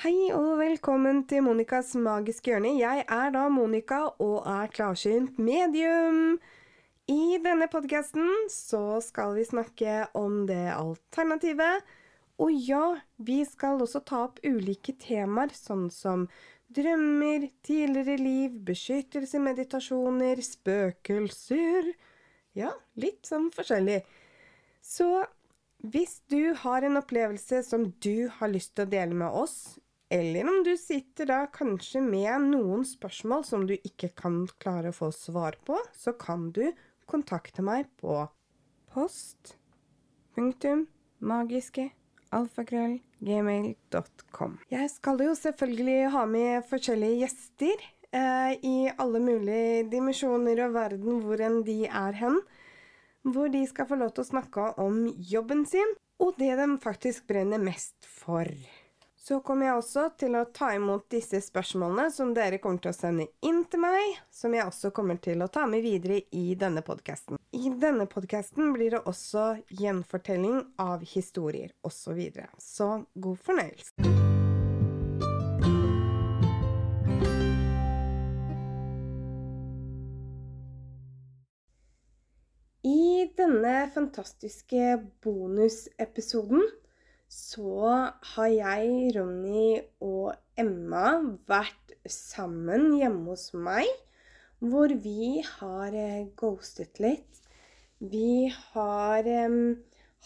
Hei og velkommen til Monicas magiske hjørne. Jeg er da Monica og er klarsynt medium. I denne podkasten så skal vi snakke om det alternativet. Og ja, vi skal også ta opp ulike temaer, sånn som drømmer, tidligere liv, beskyttelse, meditasjoner, spøkelser Ja, litt sånn forskjellig. Så hvis du har en opplevelse som du har lyst til å dele med oss, eller om du sitter da kanskje med noen spørsmål som du ikke kan klare å få svar på, så kan du kontakte meg på post punktum magiske alfakrøll.gmail.com. Jeg skal jo selvfølgelig ha med forskjellige gjester eh, i alle mulige dimensjoner og verden hvor enn de er hen. Hvor de skal få lov til å snakke om jobben sin, og det de faktisk brenner mest for. Så kommer jeg også til å ta imot disse spørsmålene som dere kommer til å sende inn til meg, som jeg også kommer til å ta med videre i denne podkasten. I denne podkasten blir det også gjenfortelling av historier osv. Så, videre. så god fornøyelse. I denne fantastiske bonusepisoden så har jeg, Ronny og Emma vært sammen hjemme hos meg, hvor vi har eh, ghostet litt. Vi har um,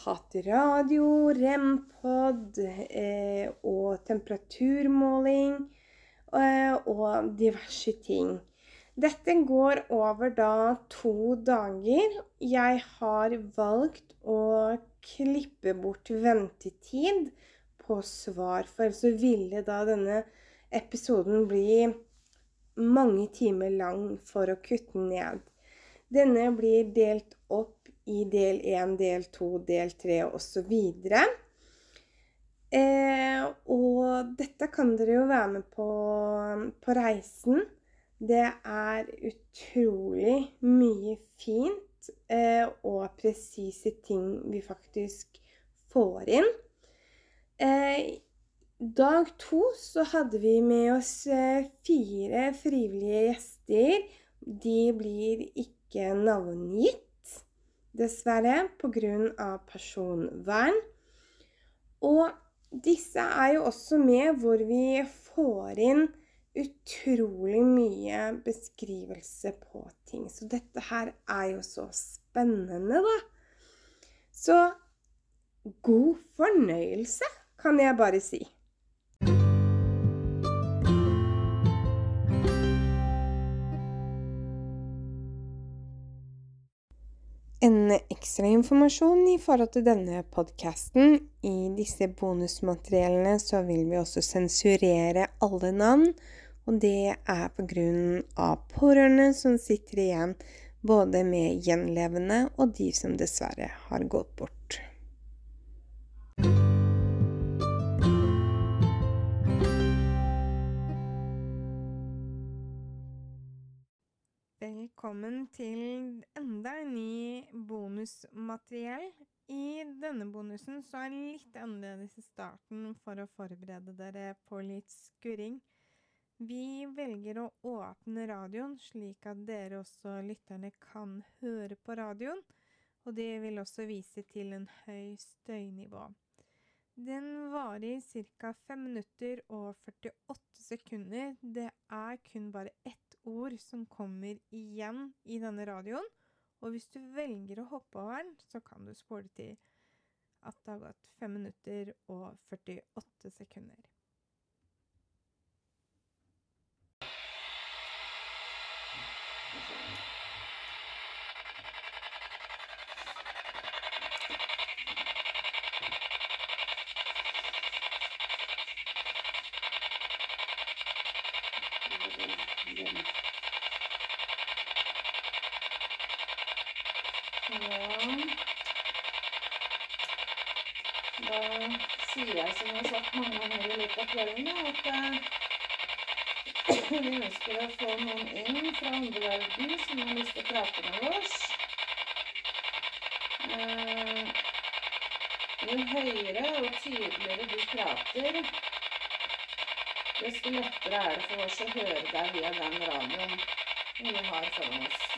hatt radio, rempod eh, og temperaturmåling eh, og diverse ting. Dette går over da to dager. Jeg har valgt å klippe bort ventetid på svar, for ellers så ville da denne episoden bli mange timer lang for å kutte ned. Denne blir delt opp i del 1, del 2, del 3 osv. Eh, og dette kan dere jo være med på på reisen. Det er utrolig mye fint eh, og presise ting vi faktisk får inn. Eh, dag to så hadde vi med oss eh, fire frivillige gjester. De blir ikke navngitt, dessverre, pga. personvern. Og disse er jo også med hvor vi får inn utrolig mye beskrivelse på ting. Så dette her er jo så spennende, da. Så god fornøyelse, kan jeg bare si. En ekstra informasjon i forhold til denne podkasten. I disse bonusmateriellene så vil vi også sensurere alle navn og det er på grunn av pårørende som sitter igjen både med gjenlevende og de som dessverre har gått bort. Velkommen til enda en ny bonusmateriell. I denne bonusen så er det litt annerledes i starten for å forberede dere på litt skurring. Vi velger å åpne radioen, slik at dere også lytterne kan høre på radioen, og det vil også vise til en høy støynivå. Den varer ca. 5 minutter og 48 sekunder. Det er kun bare ett ord som kommer igjen i denne radioen. Og hvis du velger å hoppe over den, så kan du spole til at det har gått 5 minutter og 48 sekunder. Da sier jeg, som jeg har sagt mange ganger i løpet av kvelden, at uh, vi jeg få noen inn fra andre verden som har lyst til å prate med oss. Uh, jo høyere og tydeligere du prater, desto lettere er det for oss å høre deg via den radioen vi har foran oss.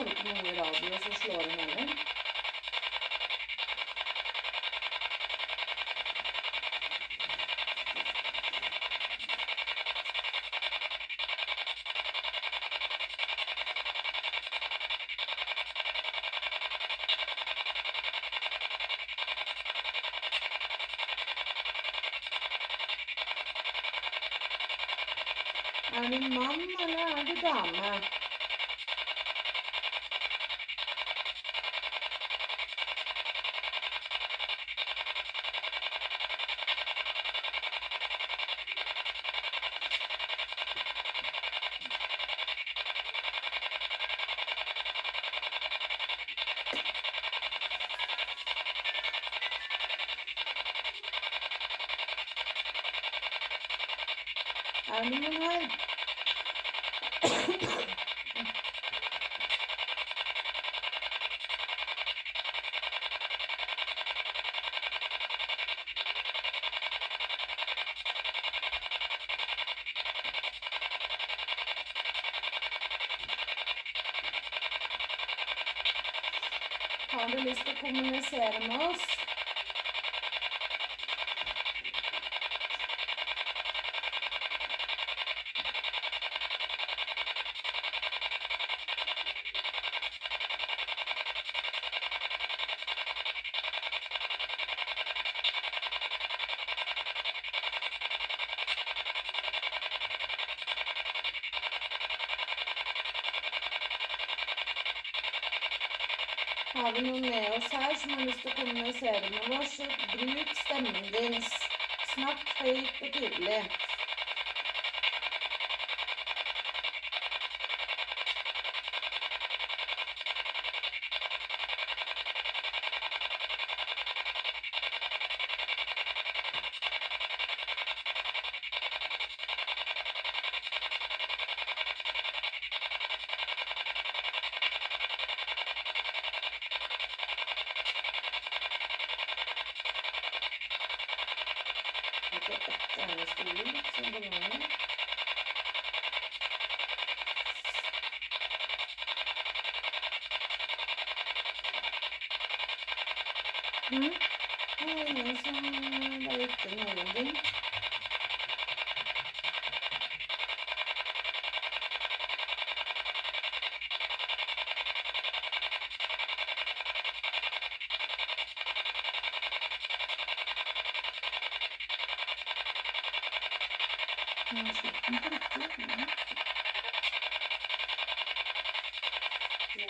Nå var det ikke noe radio som slår inn heller. Er du mann, eller er du dame? Er det her? Har du lyst til å kommunisere med oss? Noen med oss her som har lyst til å kommunisere med oss, bruk stemmen din. Snakk høyt og tydelig. Ikke ett eneste ord som bemanner. Mm. Det er ingen som bare ikke noen ting. Ja, slutten på riktig. Ja.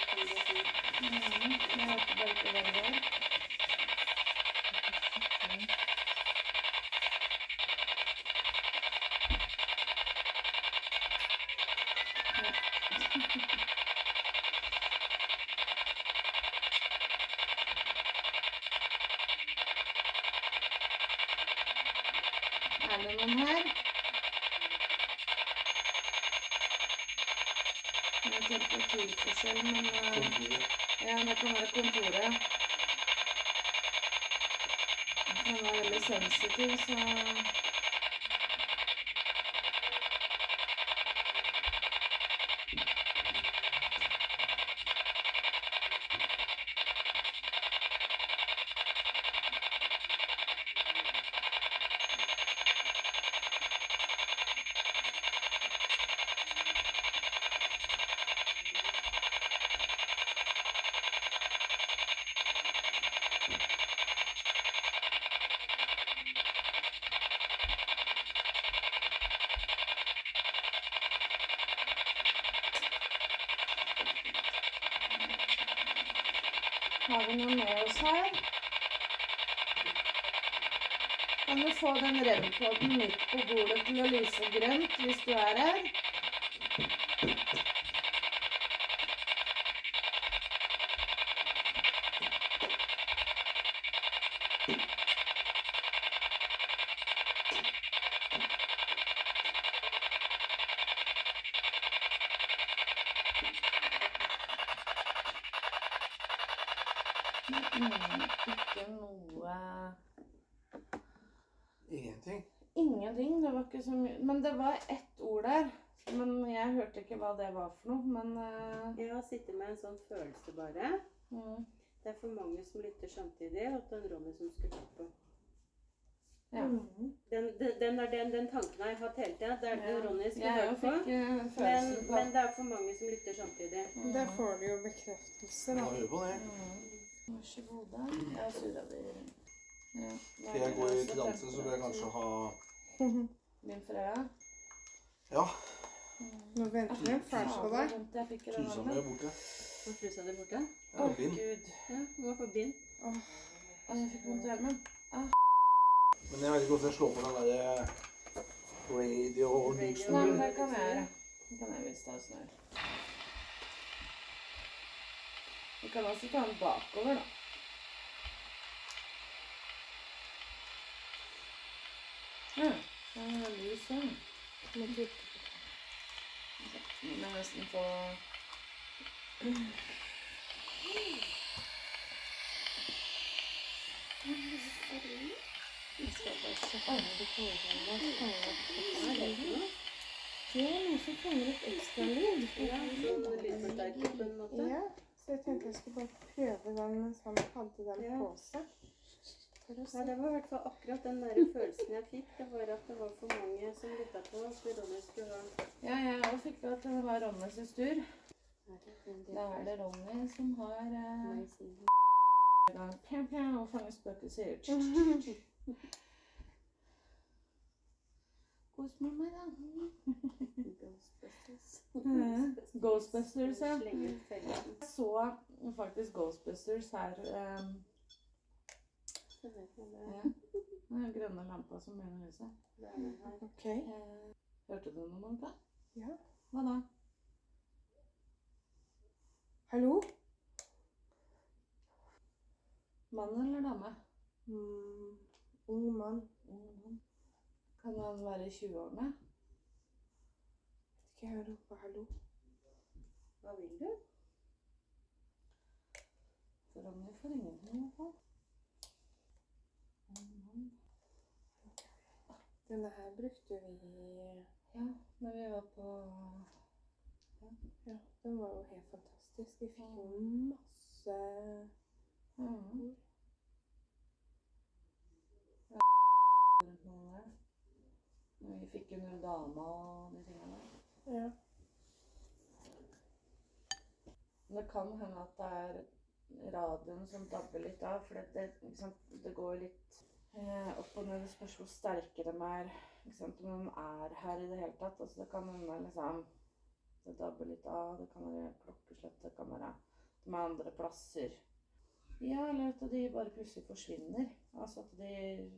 Mm, jeg vet bare ikke hva det var. Er det noen her? Det temperaturforskjell, men uh, Ja, det kan det kontoret. Han er veldig sensitiv, så Har vi noen med oss her? Kan du få den Red-poden midt på bordet til å lyse grønt hvis du er her? Mm, ikke noe Ingenting. Ingenting. Det var ikke så mye Men det var ett ord der. Men jeg hørte ikke hva det var for noe. Men uh... Jeg har sittet med en sånn følelse bare. mm, Det er for mange som lytter samtidig, og at det er en Ronny som skulle tatt på. ja. Mm. Den, den, den, den, den tanken har jeg hatt hele tida. Det er det Ja. Ronny skulle Jeg hørt på. eh, Men, på men det er for mange som lytter samtidig. Der får du jo bekreftelse, Ja, da. hør på det. Mm. Vær så god, da. Jeg surra det ja. Skal jeg gå i danse, så bør jeg kanskje ha Min Freya. Ja, Nå venter vi en fælt på deg. Trusa mi er borte. Var trusa di borte? Ja, oh, bind. gud. Ja, få bind. Åh, jeg fikk vondt i armen. Men jeg vet ikke hvordan jeg slår på den derre radio Nei, men det kan jeg gjøre. Det kan jeg hvis det er. Vi kan også ta den bakover, da. Ja, den er her. Må trykke. Nå må nesten få Jeg skal bare sjekke alle er det er noe som fanger opp ekstra lyd. Ja, sånn lydforsterker på en måte. Ja, så jeg tenkte jeg skulle bare prøve den mens han hadde den på seg. Ja, det var i hvert fall akkurat den der følelsen jeg fikk. Det var at det var for mange som lytta på. Så Ronny skulle ha Ja, jeg òg fikk det at det var Ronnys tur. Da er det Ronny som har eh, pjau, pjau, og fanger spøkelser. Kos med meg, da. Ghostbusters. Ghostbusters, ja. Jeg så faktisk Ghostbusters her. eh, Vet det. ja. Den grønne lampa som begynner huset. Det er den her. Ok. Eh, hørte du noe Monica? Ja. Hva da? Hallo? Mann eller dame? Mm, ung mann. Ung mann. Kan han være i 20-årene? Vet ikke, jeg roper hallo. Hva vil du? Ronny får ingenting i hvert fall. Ung mann. Denne her brukte vi Ja, når vi var på Ja, den var jo helt fantastisk. Vi fikk jo masse mm. Ja. Når vi fikk under dama og de tingene der. Ja. Det kan hende at det er radioen som dabber litt av, for det, det, det går litt eh, opp og ned. Spørs hvor sterke de er. Ikke sant, om de er her i det hele tatt. Altså, det kan hende liksom det dabber litt av. Det kan være klokkeslett, det kan være de er andre plasser. Ja, eller at de bare plutselig forsvinner. Altså at de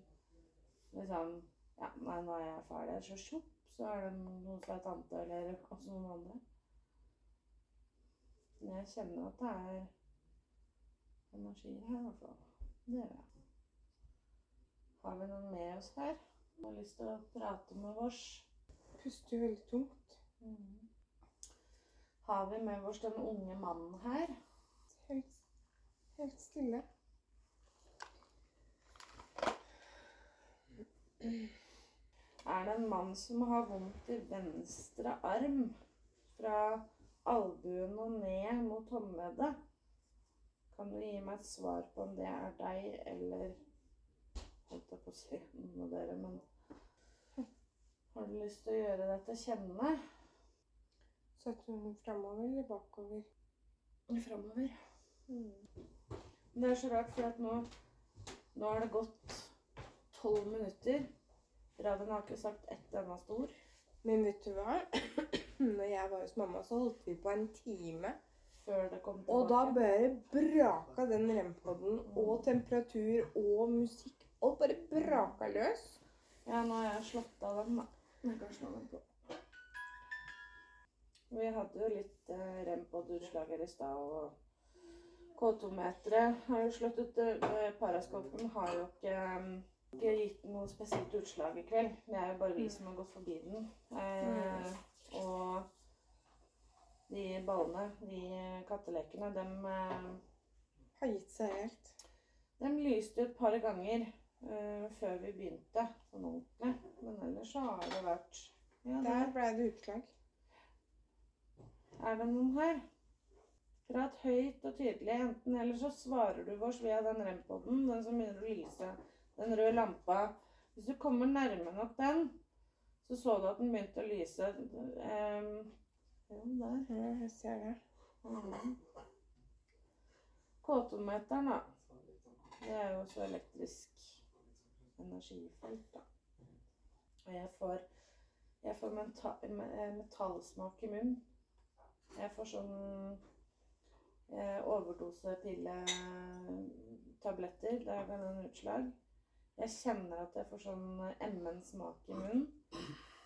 liksom Ja, nei, nå er jeg ferdig så tjopp, så er det noen som er tante, eller også noen andre. Men jeg kjenner at det er energier her, i hvert fall. Det gjør jeg. Har vi noen med oss her? Som har lyst til å prate med oss? Puster jo veldig tungt. Har vi med oss den unge mannen her? Helt, helt stille. Er det en mann som har vondt i venstre arm? Fra albuen og ned mot håndleddet? Kan du gi meg et svar på om det er deg eller Holdt jeg på å si noen av dere, men Har du lyst til å gjøre deg til kjenne? Satt hun framover eller bakover? Framover. Men det er så rart, for at nå, nå har det gått tolv minutter. Radioen har ikke sagt ett eneste ord. Men vet du hva? Når jeg var hos mamma, så holdt vi på en time. Før det kom Og da tilbake. bare braka den rempodden og temperatur og musikk. Alt bare braka løs. Ja, nå har jeg slått av dem, da. Jeg kan slå dem på. Vi hadde jo litt eh, rem på utslag her i stad, og K2-meteret har jo slått ut. eh, Paraskopen har jo ikke, eh, ikke gitt noe spesielt utslag i kveld. Det er jo bare vi som har gått forbi den. Eh, og de ballene, de kattelekene, dem eh, har gitt seg helt. De lyste et par ganger eh, før vi begynte sånn ordentlig. Men ellers så har det vært Ja, Der ble det utslag. er det noen her. Prat høyt og tydelig. Enten eller så svarer du vårs via den rempoden, den som begynner å lyse. Den røde lampa. Hvis du kommer nærme nok den, så så du at den begynte å lyse. Um, der. Ja, jeg ser det. Mm. K2-meteren, da. Det er jo også elektrisk energifelt, da. Og jeg får, jeg får menta, metallsmak i munnen. Jeg får sånn eh, Det er ga noen utslag. Jeg kjenner at jeg får sånn MN-smak i munnen.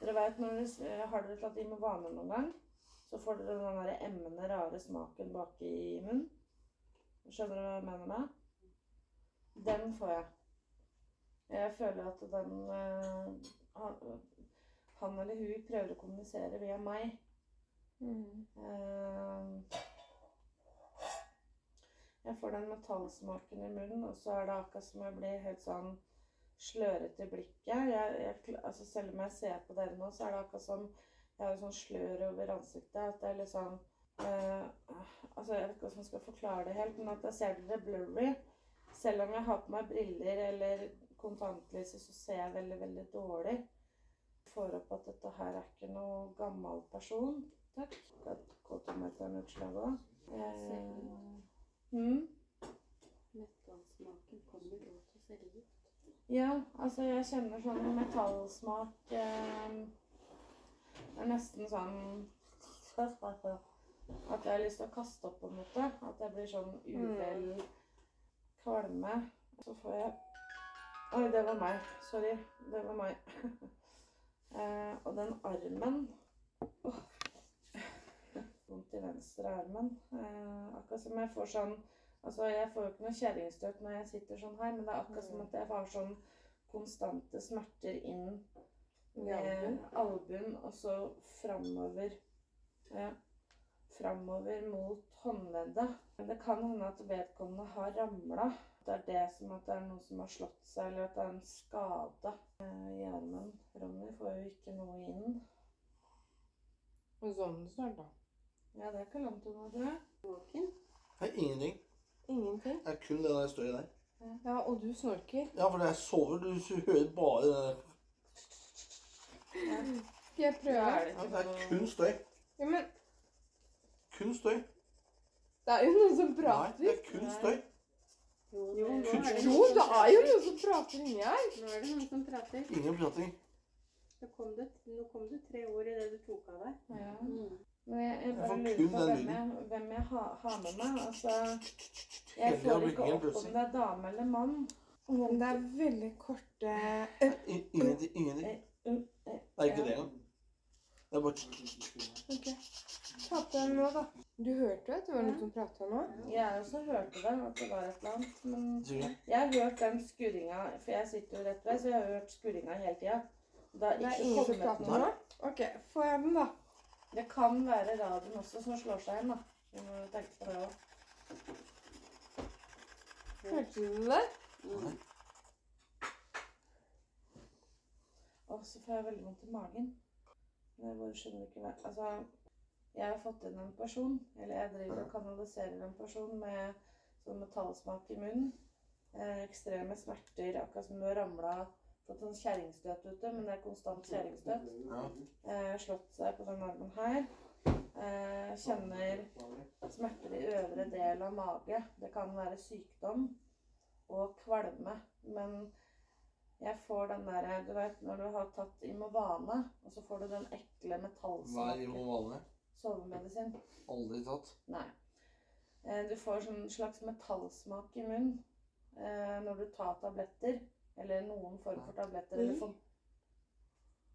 Dere vet når dere s- Har dere tatt vane noen gang? Så får dere den der emmende, rare smaken baki i munnen. Skjønner du hva jeg mener med? Den får jeg. Jeg føler at den eh, han, han eller hun prøver å kommunisere via meg. Mm. Jeg får den metallsmaken i munnen, og så er det akkurat som jeg blir helt sånn slørete i blikket. Jeg, jeg, altså selv om jeg ser på dere nå, så er det akkurat som jeg har sånn slør over ansiktet. At det er liksom eh, Altså, jeg vet ikke hvordan jeg skal forklare det helt, men at jeg ser dere blurry. Selv om jeg har på meg briller eller kontantlyset, så ser jeg veldig, veldig dårlig. Får opp at dette her er ikke noe gammel person. Takk. Kåtometeren utslag òg. Eh, mm. Metallsmaken kommer godt se ut Ja, altså jeg kjenner sånn metallsmak eh, Det er nesten sånn At jeg har lyst til å kaste opp på en måte. At jeg blir sånn uvel kvalme. Så får jeg Oi, det var meg. Sorry. Det var meg. eh, og den armen oh. Vondt i venstre armen. Eh, akkurat som jeg får sånn Altså, jeg får jo ikke noe kjerringstøt når jeg sitter sånn her, men det er akkurat som at jeg har sånn konstante smerter inn med albuen? og så framover. Ja. Framover mot håndleddet. Det kan hende at vedkommende har ramla. Det er det som at det er noe som har slått seg, eller at det er en skade eh. Ronny får jo ikke noe inn. Og sånn snart, da. Ja, det er ikke langt unna, du. Våken? Det er ingenting. Ingenting. Det er kun det der støyet der. Ja, og du snorker. Ja, for når jeg sover, du hører bare det der. Skal jeg prøver prøve? er det Ja, ikke det er kun støy. Ja, men Kun støy. det er jo noen som prater. Nei, det er kun støy. Jo, Jo, nå er det Jo, noen det som er jo prater. noen som prater inni her. Nå er det noen som prater. Ingen prating. Nå kom det, nå kom det tre ord i det du tok av deg. Ja. Mm. Men jeg, jeg bare får lurer kun på den hvem lyden. jeg, hvem jeg ha, har med meg. Altså, jeg Hele får ikke opp om plutselig. det er dame eller mann. Men det er veldig korte I- Ingenting. ingenting. Eh, mm, eh, Det er ikke det engang. Det er bare Ok. Ta på den nå, da. Du hørte jo at det var noen som prata nå? Jeg også hørte dem, at det var et eller annet. Men jeg har hørt den skurringa, for jeg sitter jo rett ved, så jeg har hørt skurringa hele tida. Det er ingen som prater nå? OK, får jeg den, da? Det kan være radioen også som slår seg inn, da. Vi må tenke på det òg. Hørte du det? Nei. Og så får jeg veldig vondt i magen. Jeg bare skjønner ikke hva Altså, jeg har fått inn en person, eller jeg driver og kanaliserer en person med sånn metallsmak i munnen. Eh, ekstreme smerter, akkurat som du har ramla Fått sånn kjerringstøt ute, men det er konstant kjerringstøt. Eh, slått seg på den armen her. Eh, kjenner smerter i øvre del av mage. Det kan være sykdom og kvalme. Men jeg får den derre Du vet når du har tatt Imovane, og så får du den ekle Hva er metallsmaken. Imovane? Sovemedisin. Aldri tatt. Nei. Eh, du får sånn slags metallsmak i munnen eh, når du tar tabletter. Eller noen form for tabletter. Eller for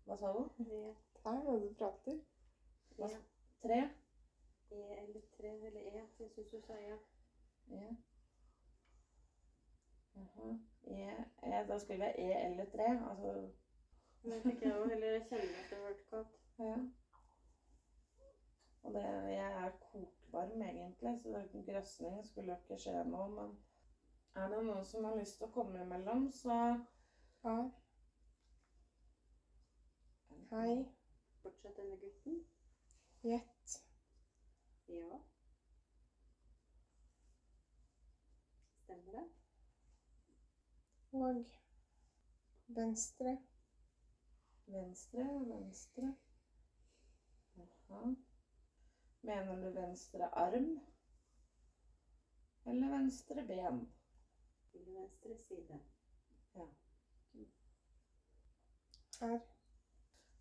Hva sa du? E, Det er noen du prater. E, Tre? e eller tre eller E. Jeg syns du sa E. Ja. Jaha. E, e, da skriver jeg E eller 3. Altså Men jeg fikk jeg jo heller kjenne at det var galt. Ja. Og det, jeg er kokvarm egentlig, så det grøsning skulle jo ikke skje noe. Men er det noen som har lyst til å komme imellom, så Ja. Hei. Fortsett denne gutten. Gjett. Ja. Stemmer det? Og venstre. Venstre, venstre. Jaha. Mener du venstre arm? Eller venstre ben? Eller venstre side. Ja. Her.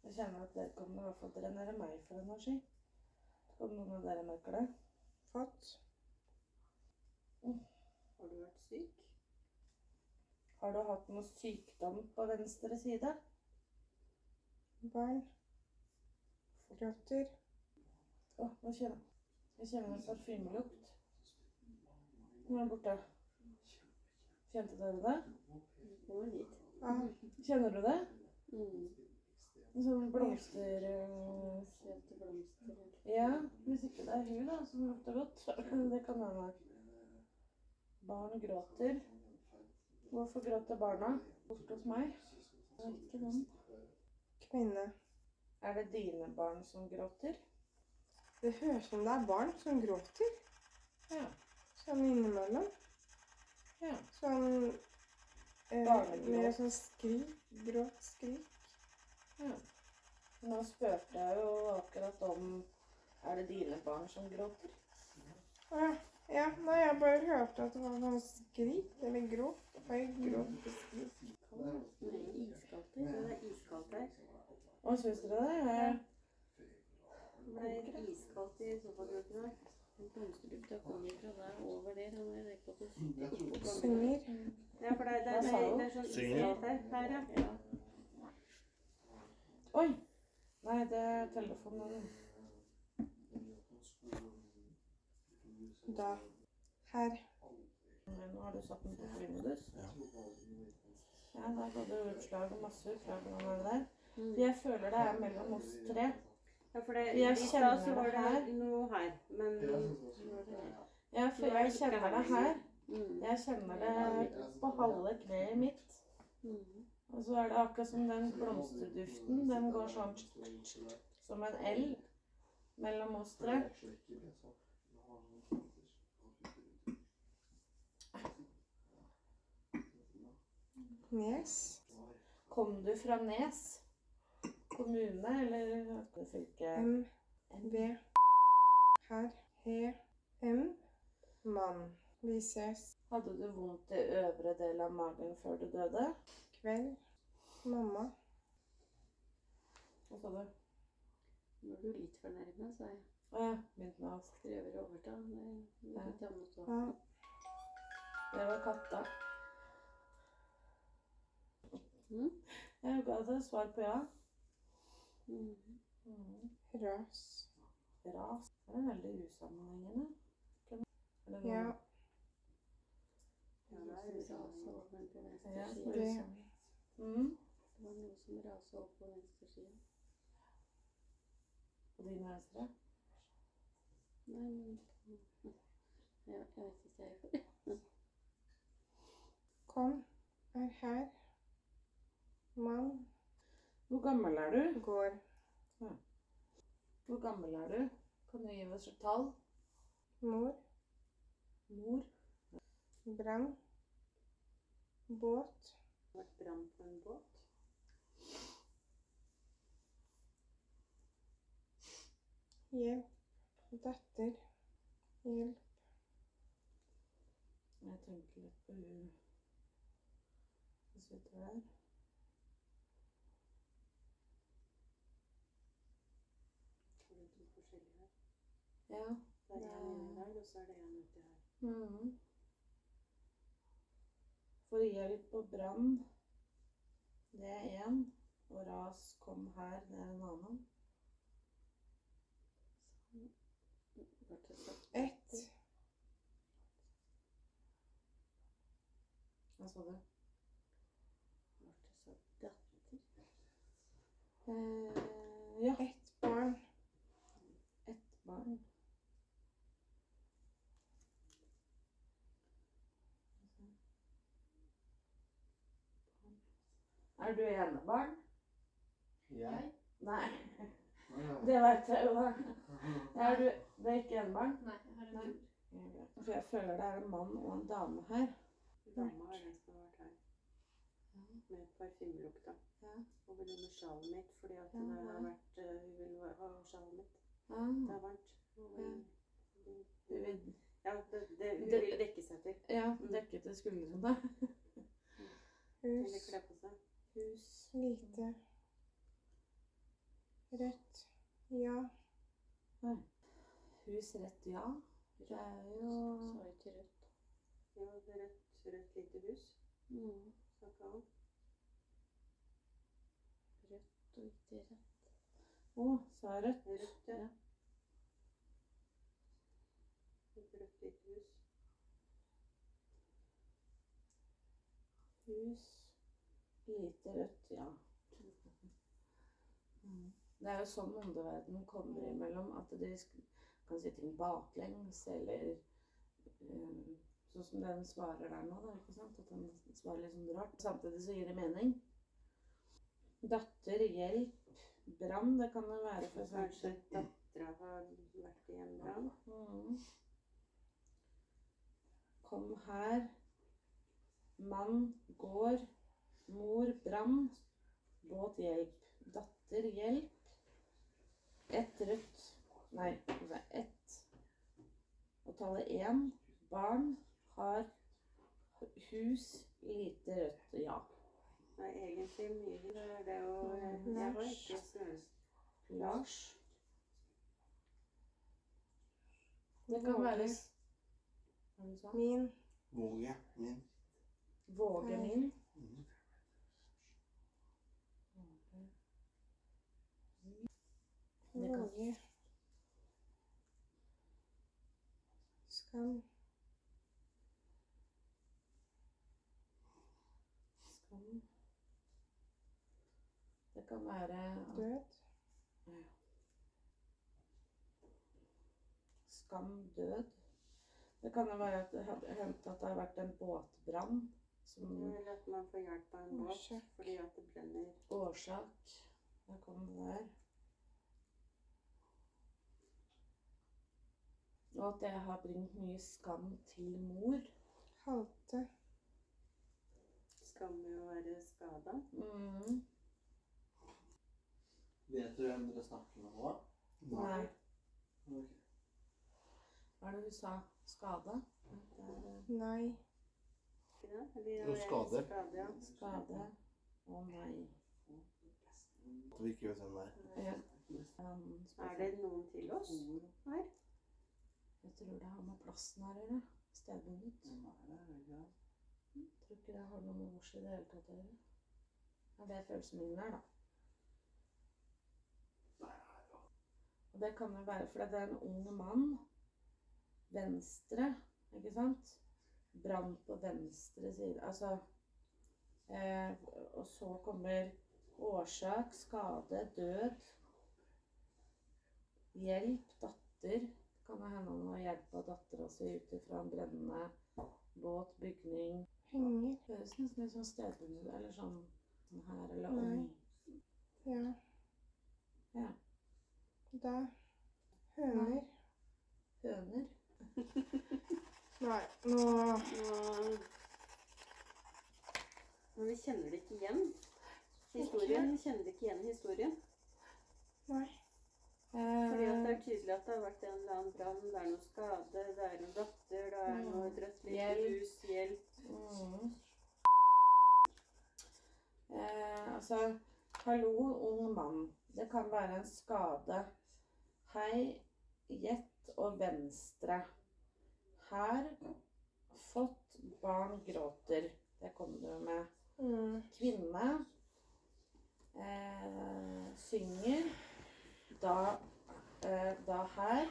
Jeg kjenner at vedkommende kommer til å drenerer meg for energi. Om noen av dere merker det? Fått. Har du vært syk? Har du hatt noe sykdom på venstre side? Barn. Gråter. Å, nå kjenner jeg kjenner en parfymelukt. Nå er den borte. Kjente dere det? Ja. Kjenner du det? Mm. En sånn blomster... eh, Søte blomster. Ja, hvis ikke det er hun da, som lukter godt. Det kan hende. Barn gråter. Hvorfor gråter barna borte hos meg? Det er ikke dem. Kvinne. Er det dine barn som gråter? Det høres ut som det er barn som gråter. Ja. Sånn innimellom. ja. Sånn eh. Mer sånn skrik. Gråt, skrik. ja. Nå spurte jeg jo akkurat om Er det dine barn som gråter? Ja. Ja. Nei, jeg bare hørte at det var noe skrik. Eller gråt. Høy gråt og skrik. Nei, iskaldt her. Det er iskaldt her. Hva syns dere det? er? Det ble iskaldt i sofagruppen her. Den blomsterlufta kommer fra der over der. Han er rett på det gangen. Synger. Ja, for det, det, det, det er sånn iskaldt her. Her, ja. ja. oi! Nei, det er telefonen. Da. Her. Nå har du satt den på flymodus. Ja. Ja, der ga du utslag, masse utslag der. Mm. Jeg føler det er mellom oss tre. Ja, for det, Jeg i stad kjenner så var det her. noe her, men Ja, for. Jeg kjenner det her. Mm. Jeg kjenner det på halve kneet mitt. Mm. Og så er det akkurat som den blomsterduften. Den går sånn som en L mellom oss tre. Nes. Kom du fra Nes kommune eller fylke? M. V. Her. He. M. Mann. Vi ses. Hadde du vondt i øvre del av magen før du døde? Kveld. Mamma. Hva sa du? Nå er du litt fornærma, sa jeg. Å ja, begynte med å overta. Det det, Ja. Det var katta. Mm. Jeg ga deg svar på ja. Mm. Mm. Ras. Ras. Det er veldig usammenhengende. Eller, Ja. Ja, det er rasa over på venstre Ja, side. Mm. Det var noe som rasa opp på venstre side. På din venstre? Nei, men Jeg, jeg vet ikke, jeg. Kom. Er her. Mann. Hvor gammel er du? Går. Hvor gammel er du? Kan du gi oss et tall? Mor. Mor? Brann. Båt. Vært brann på en båt. Hjelp. Datter. Hjelp. Jeg tenker litt på hun sitter der. Har du to forskjellige her? Ja. Det er en inni der, og så er det en uti her. Mm. For hjelp på brann, det er én. Og ras kom her, det er en annen. Ett. Hva sa du? Ble det sagt datter? Eh, ja, Ett barn. ett barn. Er du enebarn? Jeg? Nei. Det vet jeg jo, da. Er du Det er ikke enebarn? Nei, jeg har en bror. For jeg føler det er en mann og en dame her. Dama er den som har vært her. Med parfymelukta. Ja. Og vil under sjalet mitt, fordi at Ja, det har vært eh, Hun vil ha sjalet mitt. Det er varmt. Vil- Ja, det, det, hun vil dekke seg til. Ja, dekke til skuldrene. Eller Hus. kle på seg. Hus. Lite. Rødt. Ja. Hus rett, ja. Det er jo Sa ikke rødt. Ja, det er rødt, rødt lite hus. mm, Snakka om. rødt og ikke rett. Å, sa jeg rødt? Rødt, ja. Ja. Et rødt lite hus. Hus. Lite rødt, ja. Mm. Det er jo sånn åndeverdenen kommer imellom, at de kan si ting baklengs, eller eh, Sånn som den svarer der nå, da, ikke sant? At den svarer litt sånn rart. Samtidig så gir det mening. Datter, hjelp, brann, det kan jo være for Kanskje eksempel dattera har vært i en brann. Mm. Kom her. Mann går. Mor brann. Båt hjelp. Datter hjelp. Ett rødt Nei, ett Og tallet én. Barn har hus lite rødt. Ja. Det er egentlig mye Det er det å Jeg var ikke snø... Lars. Det kan være? Min. Våge min. Våge min. Våge. Skam. Skam. Det kan være Død. skam, død. Det kan jo være at det har hendt at det har vært en båtbrann som Eller at man får hjelp av en båt fordi at det brenner. årsak. Der kom det der. Og at det har bringt mye skam til mor. Halte. Skam med å være skada. Mm. Vet du hvem dere snakker med nå? Nei. Hva er det du sa? Eh, Nei. Det? Jo, skade. skade ja. skade. Å nei. At vi ikke vet hvem det er. Ja. Er det noen til oss her? Jeg tror det har med plassen her å gjøre. Stedbundet. Tror ikke det har noe med mors i det hele tatt å gjøre. Ja, det er følelsen min er, da. Og det kan jo være fordi det er en ung mann. Venstre, ikke sant? Brann på venstre side. Altså eh, Og så kommer årsak, skade, død. Hjelp, datter. Kan det hende han har hjelpa dattera si ut fra en brennende båt, bygning. Penger. Høres nesten litt sånn stedbundet eller sånn sånn her eller Nei. Ja. Ja. Da. Høner. Høner. Nei, nå Nå, men vi kjenner det ikke igjen. Historien. Vi kjenner ikke igjen historien. Nei. Fordi at det Eh, er tydelig at det har vært en eller annen brann, det er noe skade, det er en datter, det er noe drøtt rødt Hjelp. hus, hjelp. mm. eh, altså Hallo, ung mann. Det kan være en skade. Hei, gjett og venstre. Her. Fått barn gråter. Det kom du med. Mm. kvinne eh, synger da, eh, da her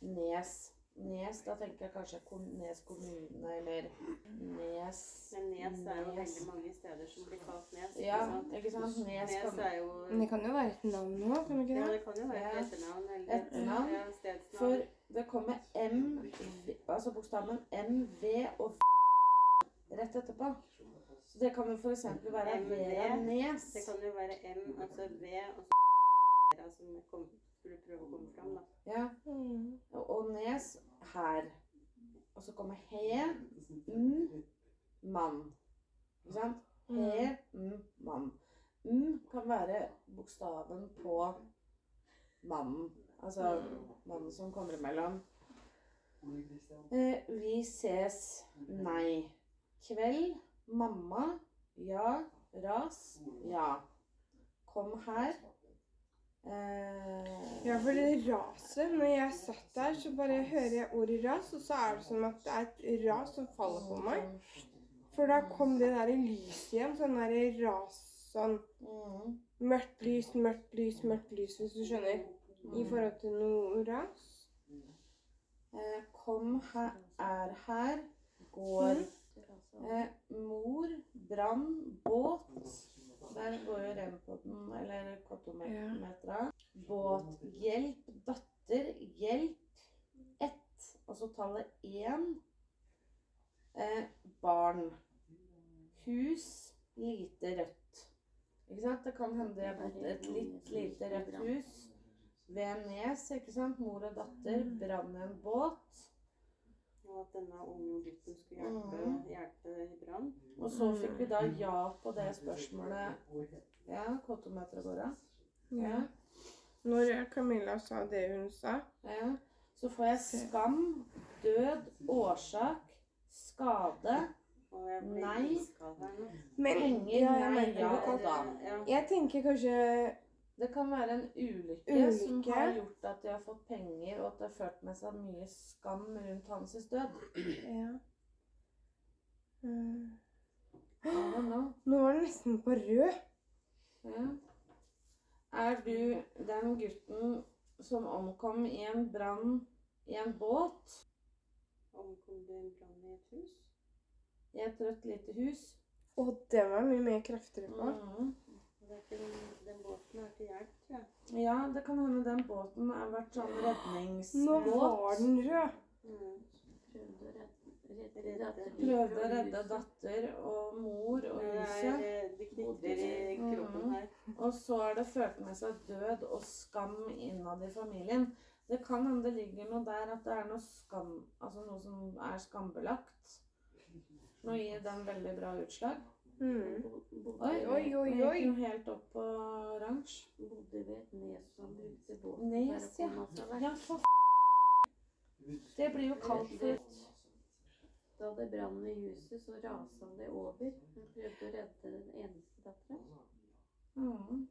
Nes. Nes, da tenker jeg kanskje kom, Nes kommune eller Nes Men Nes er jo Nes. veldig mange steder som blir kalt Nes. ikke Ja, sant? ikke sant? Nes Nes kan er jo Men det kan jo være et navn nå, kan det ikke det? Ja, det? kan jo være et etternavn eller Etternavn. Ja, stedsnavn. For det kommer M, altså bokstaven M, V og V rett etterpå. Så det kan jo f.eks. være Vera Nes. Det kan jo være M, altså V, og så som jeg kom, skulle prøve å komme fram, da. Ja. Mm. Og og nes her. Og så kommer he, m, mann. Ikke sant? He, m, mann. M kan være bokstaven på mannen. Altså mannen som kommer imellom. Eh, vi ses. Nei. Kveld. Mamma. Ja. Ras. Ja. Kom her. Eh, Ja, for det raset Når jeg satt der, så bare hører jeg ordet ras, og så er det som at det er et ras som faller på meg. For da kom det der lyset igjen. Sånn der ras Sånn mørkt lys, mørkt lys, mørkt lys, hvis du skjønner. I forhold til noe ras. Eh, kom her, er her, går Mm. eh, Mor, brann, båt. Der går jo Revepoden, eller Kottometra. Båt, hjelp, datter, hjelp, ett. Og så tallet én. Eh, barn. Hus, lite rødt. Ikke sant? Det kan hende jeg bodde et litt lite rødt hus. Ved Nes, ikke sant? Mor og datter. Brann en båt. Og at denne unge gutten skulle hjelpe, mm. hjelpe i brann. Og så fikk vi da ja på det spørsmålet. Ja, Kottometer går av. Ja. Når Camilla sa det hun sa ja. Så får jeg skam, død, årsak, skade, Nei. Men Penger, ja, jeg nei. Ja. Jeg tenker kanskje Det kan være en ulykke, som har gjort at de har fått penger, og at det har ført med seg mye skam rundt hans død. Ja. Mm. I. Nå var det nesten på rød. Ja. Er du den gutten som omkom i en brann i en båt Omkom det en brann i et hus? i et rødt lite hus? Å, det var mye mer kreftigere på. Mm. Det den båten er til hjelp, tror jeg. Ja, det kan hende den båten har vært sånn Nå var den rød. Mm. Prøvde å redde, redde datter Prøvde å redde datter og mor og det, huset. er, det knitrer i kroppen Mhm. her. Og så har det ført med seg død og skam innad i familien. Det kan hende det ligger noe der at det er noe skam, altså noe som er skambelagt. Nå gir den veldig bra utslag. Mm. Oi, Oi, oi, oi. gikk jo helt opp på oransje. Bodde ved et nes som brukte båten Nes, ja. Ja, for f***. Det blir jo kaldt fritt. Da det brant i huset, så rasa det over. Hun prøvde å redde den eneste dattera. Mm.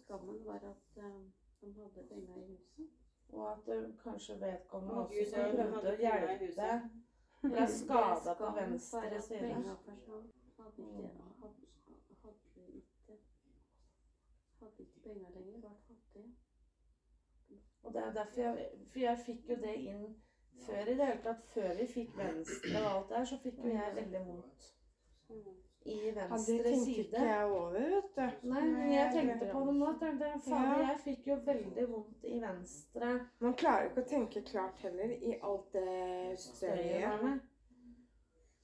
Skammen var at han hadde penger i huset. Og at uh, kanskje vedkommende også som prøvde å i hjelpe ble skada på venstre side. Forsvant. Hadde ikke, hadde, hadde ikke, hadde ikke penger lenger. Ble fattig. Og det er derfor jeg, for jeg fikk jo det inn før i det hele tatt. Før vi fikk venstre og alt det her, så fikk jo jeg veldig vondt i venstre Ja, det tenkte ikke jeg over, vet du. Nei, men jeg tenkte på det nå. tenkte jeg, Fader, Ja. jeg fikk jo veldig vondt i venstre Man klarer ikke å tenke klart heller i alt det støyet. støyet. her.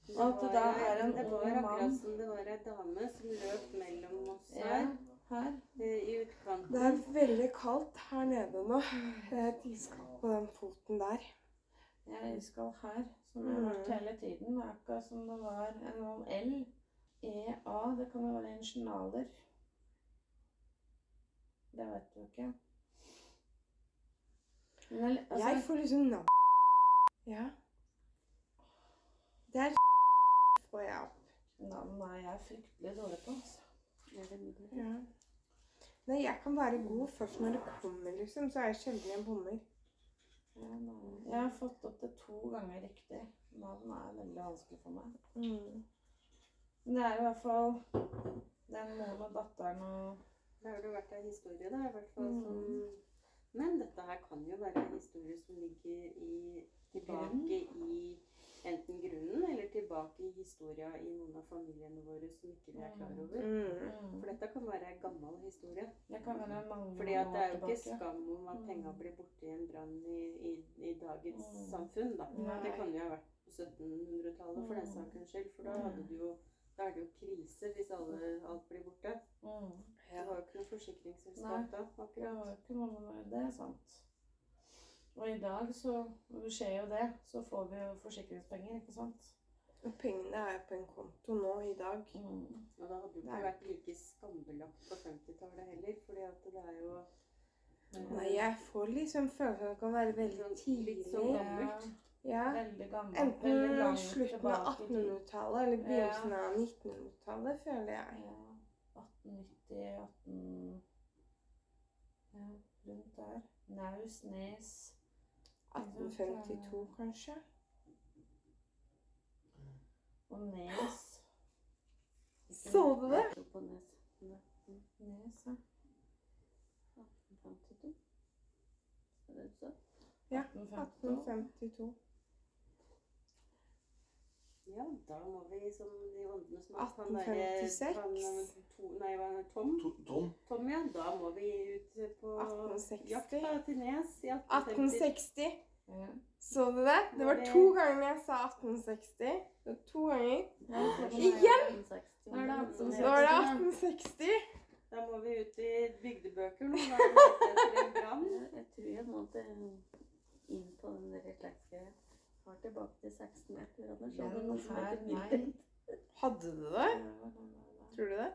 Det Og at det var- da er en Det var akkurat som det var ei dame som løp mellom oss Ja, her, her. eh, i utkanten. Det er veldig kaldt her nede nå. Det er iskaldt på den foten der. Jeg er iskald her, som jeg har vært Mm. hele tiden. Det er akkurat som det var en L. E, A. Det kan jo være en journaler. Det vet du ikke. Men altså, Jeg får liksom navn. Ja. Der får jeg opp. Navn er jeg fryktelig dårlig på. altså. Ja. Nei, jeg kan være god først når det kommer, liksom. Så er jeg sjelden en bommer. Ja. Jeg har fått opp det to ganger riktig. Navn er veldig vanskelig for meg. Mm. Men det er i hvert fall den moren og datteren og Det har jo vært en historie, da, i hvert fall Mm. som Men dette her kan jo være en historie som ligger i, tilbake i enten grunnen eller tilbake i historia i noen av familiene våre som ikke vi er klar over. Mm. For dette kan være en gammel historie. Det kan være mange Fordi at det er jo ikke tilbake. skam om at Mm. penga blir borte i en brann i, i, i dagens Mm. samfunn, da. Nei. Det kan jo ha vært på 1700-tallet for den saken sakens skyld, for da Mm. hadde du jo da er det jo krise hvis alle, alt blir borte. Mm. Du har jo ikke noe forsikringsselskap da, akkurat. Det, ikke noe det, er sant. Og i dag så skjer jo det. Så får vi jo forsikringspenger, ikke sant. Og pengene er på en konto nå i dag. Mm. Og da hadde jo ikke vært like skambelagt på 50-tallet heller, fordi at det er jo mm. Nei, jeg får liksom følelsen at det kan være veldig tidlig. litt så gammelt. Ja. Veldig gammelt. veldig Enten langt slutten av tilbake i tid. 1800-tallet eller begynnelsen av 1900-tallet, føler jeg. Ja, 1890, 18... Ja, rundt der. Naus, Nes. 1852, kanskje. Og Nes. Så du det? Nes. Ja. 1852. Det du sa? Ja, 1852. 1852. Ja, da må vi som de åndenes makt han derre- 1856. han, eh, to- Nei, er? Tom? Tom. Tom, ja. Da må vi ut på 1860. jakt da, til Nes i 1850. 1860. Ja. Så du det? Det var to ganger jeg sa 1860. Det var to ganger. Igjen! Nå er det 1860. Var det 1860. Da må vi ut i bygdebøker nå. Da leter jeg etter en brann. Jeg tror jeg må inn på den der. Har tilbake til 1600-tallet. Så det er noe som Her, heter nei. Hadde du det? Ja, ja, ja. Tror du det?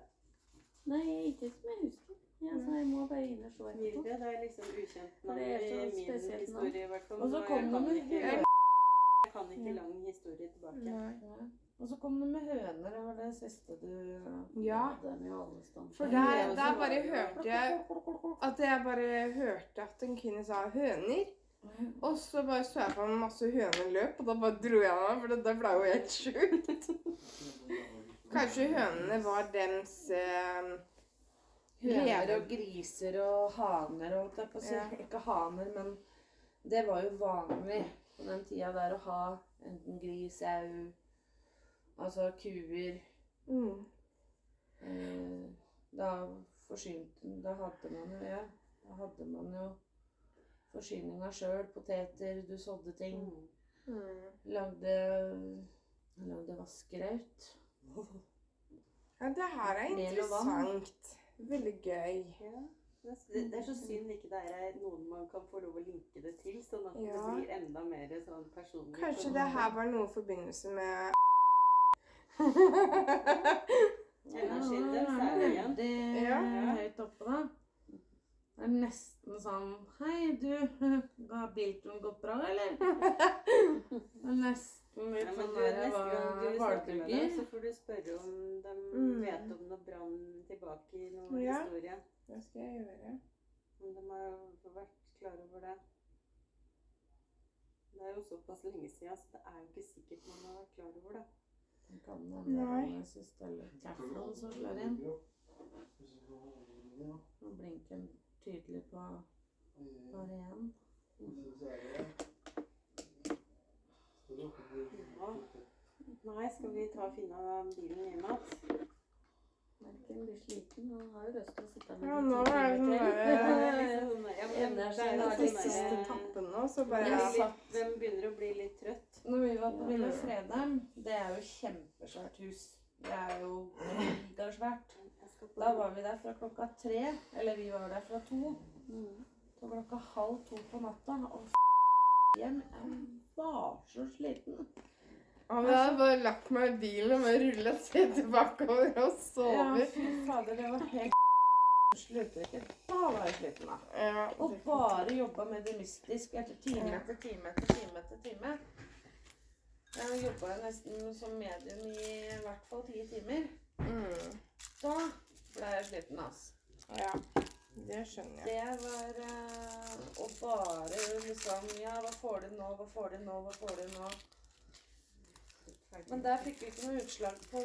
Nei, ikke som jeg husker. Ja, så jeg må bare inn og se etterpå. Mirde, det er liksom ukjent navn er i min spesielt historie i hvert fall. Og så kom jeg kan med ikke- høner. Jeg kan ikke lang historie tilbake. Nei. Og så kom det med høner. Det var det siste du Ja, Det alle stand. for der, der bare hørte jeg at jeg bare hørte at en kvinne sa høner. Og så bare så jeg på masse høner løp, og da bare dro jeg meg, for det, det ble jo helt sjukt. Kanskje hønene var dems eh, Høner og griser og haner, og alt jeg på å si. Ja. Ikke haner, men det var jo vanlig på den tida der å ha enten gris, sau, altså kuer. mm. Eh, da forsynte Da hadde man jo ja, da hadde man jo forsyninga sjøl. Poteter, du sådde ting. Mm. Mm. Lagde Lagde vaskeraut. Ja, det her er interessant. Veldig gøy. Ja. Det det er så synd ikke det er noen man kan få lov å linke det til, sånn at det blir enda mer sånn personlig. Kanskje det her var noe i forbindelse med Energien er det igjen. Det er høyt oppe, da. Det er nesten sånn Hei, du. Har bilturen gått bra, eller? Det er nesten litt Ja, men sånn der neste gang du snakker med dem, så får du spørre om de Mm. vet om noe brann tilbake i noen Ja. historie. Det skal jeg gjøre? Om de har vært klar over det. Det er jo såpass lenge siden, så det er jo ikke sikkert man har vært klar over det. Det Kan hende Nei. jeg synes det er litt teflon som slår inn. Nå blinker den tydelig på bare én. Ja. Nei, skal vi ta og finne bilen hjem igjen? Merken blir sliten og har jo lyst til å sitte med Ja, nå er det sånn til. der- Ja, men Energi, det er jo nå er De sånn siste der- tappene nå, så bare Ja. blir litt- begynner å bli litt trøtt. Når vi var på. Lille Fredheim, det er jo kjempesvært hus. Det er jo gigasvært. Da var vi der fra klokka tre, eller vi var der fra to. Mm. til klokka halv to på natta. Og f hjem. Jeg var så sliten. Ja, men jeg hadde bare lagt meg i bilen og bare rulla setet bakover og Ja, fy fader, det var helt Slutter ikke. Da var jeg sliten, da. Ja, Og bare jobba med det mystiske etter time etter time etter time etter time. Jeg jobba nesten som medium i hvert fall ti timer. mm, Da ble jeg sliten, altså. ja, det skjønner jeg. Det var uh, å bare liksom Ja, hva får du nå, hva får du nå, hva får du nå? Men der fikk vi ikke noe utslag på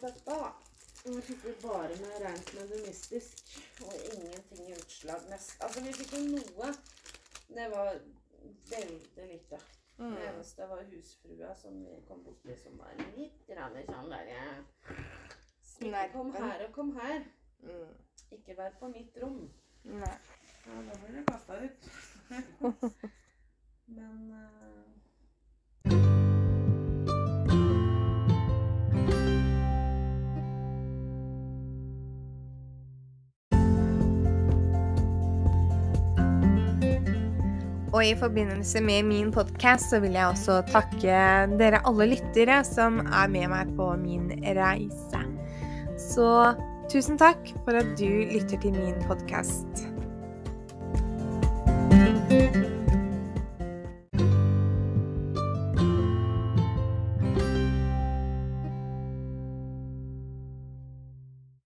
dette, da. Vi fikk vi bare med rent mediumistisk og ingenting i utslag. Nest. Altså, vi fikk jo noe. Det var veldig lite. Det Mm. eneste var husfrua som vi kom borti, som var litt grann sånn derre Nei, kom her og kom her. Mm. Ikke vær på mitt rom. Nei. Ja, da blir du kasta ut. Men uh... Og i forbindelse med min podkast så vil jeg også takke dere alle lyttere som er med meg på min reise. Så tusen takk for at du lytter til min podkast.